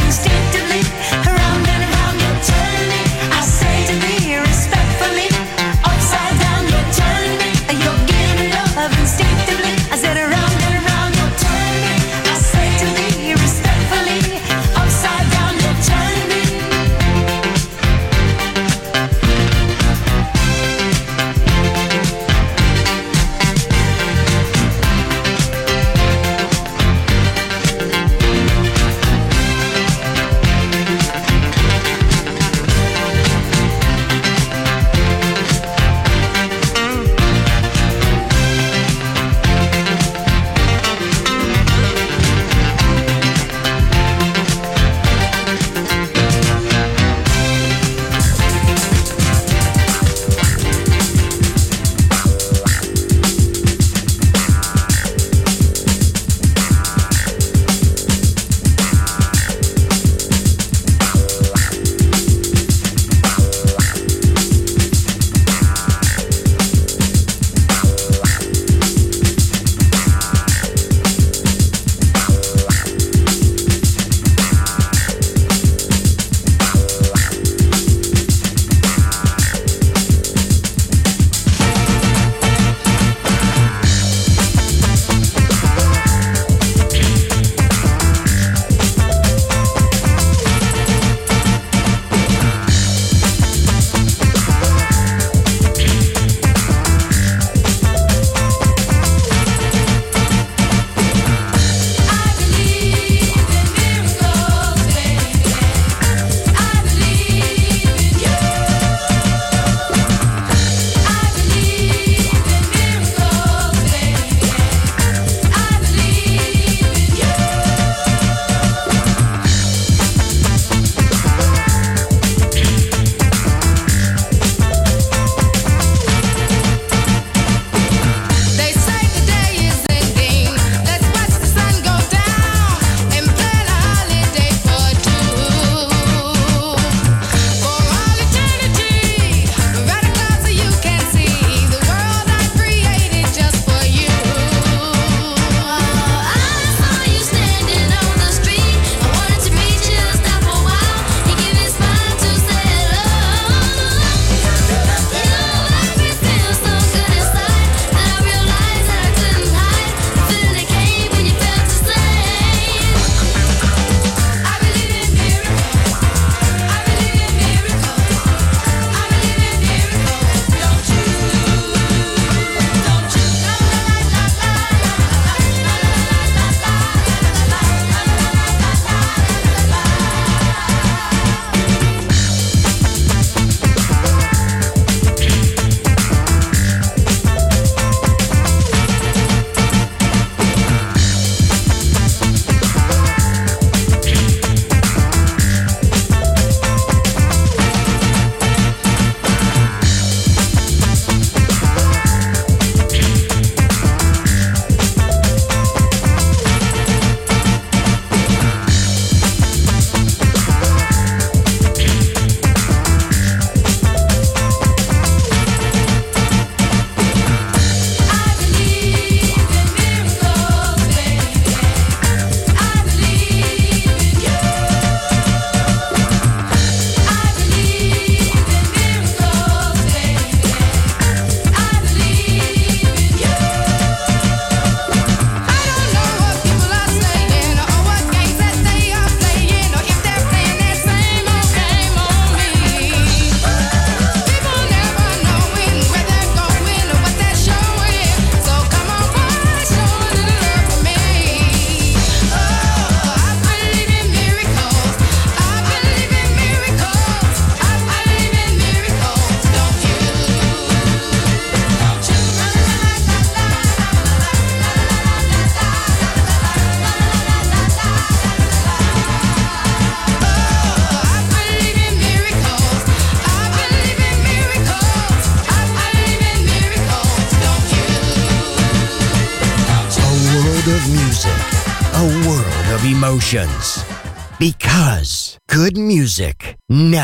loving.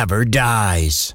Never dies.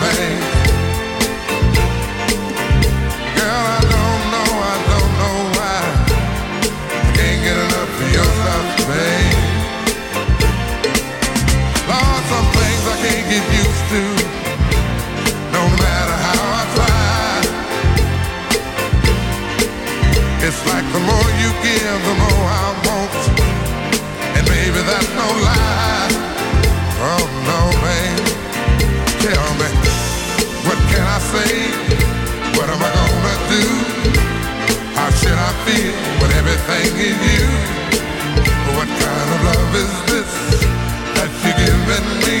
man. give you? What kind of love is this that you're giving me?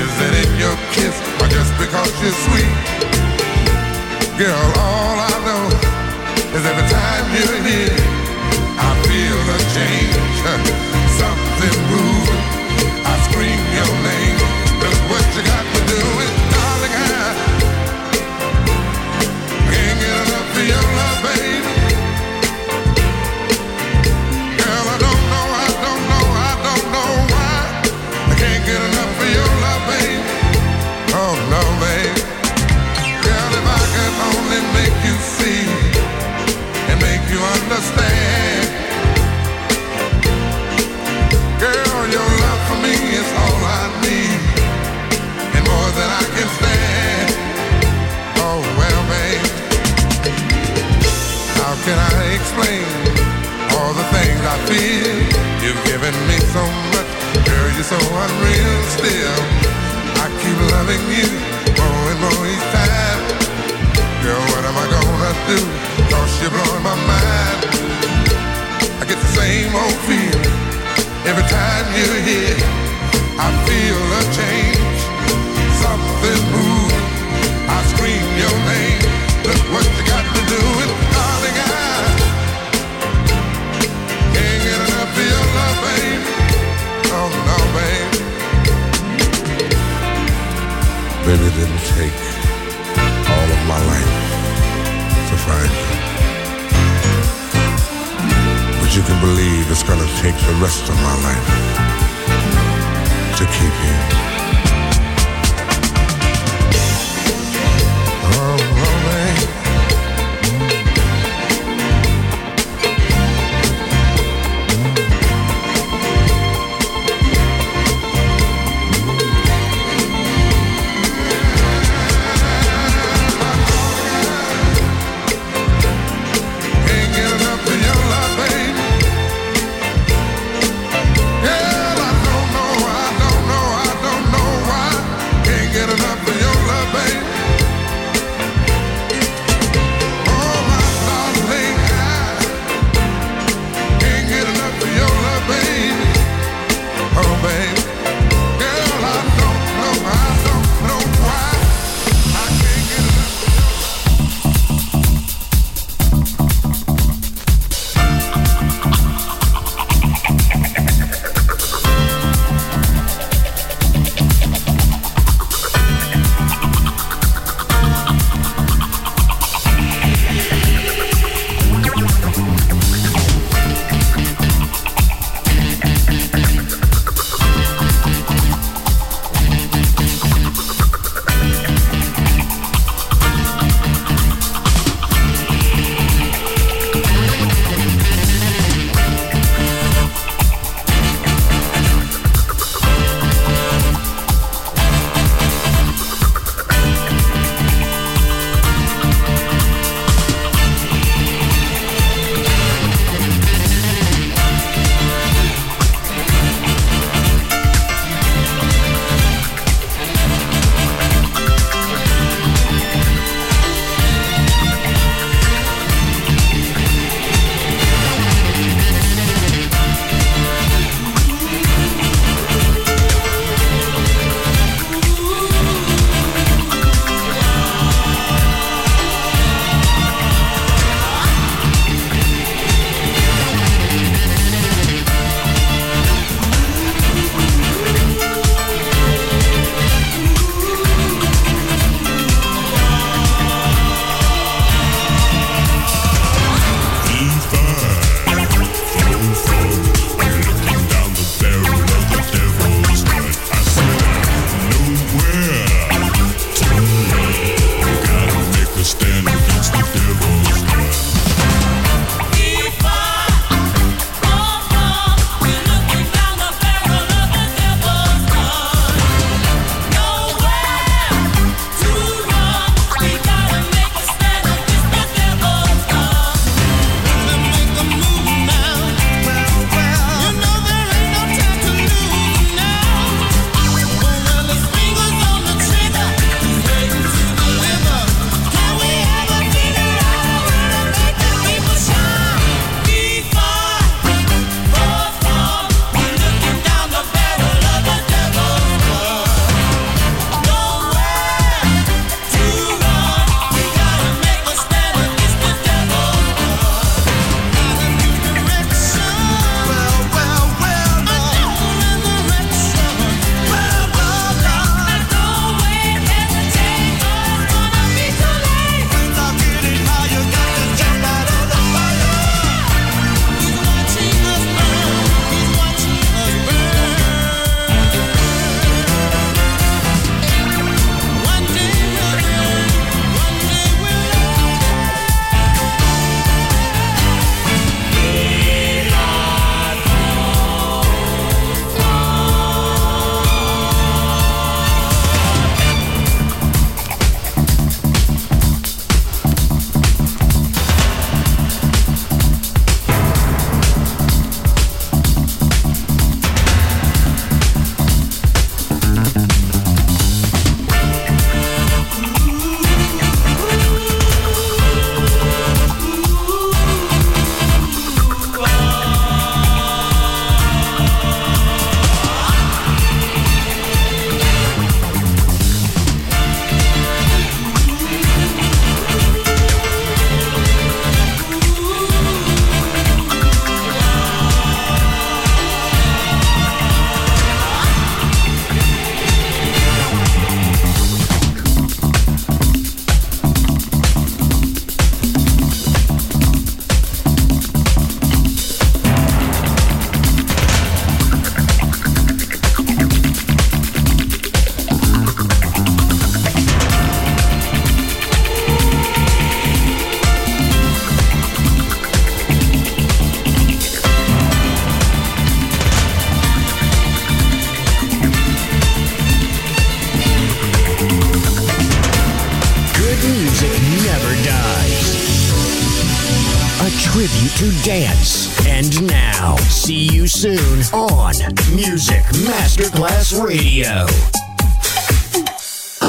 Is it in your kiss or just because you're sweet? Girl, all you here, I feel a change. Something moves. I scream your name. Look what you got to do with darling I Can't get enough of your love, babe. Oh no, babe. Baby didn't take all of my life to find you. But you can believe it's gonna take the rest of my life to keep you. Radio.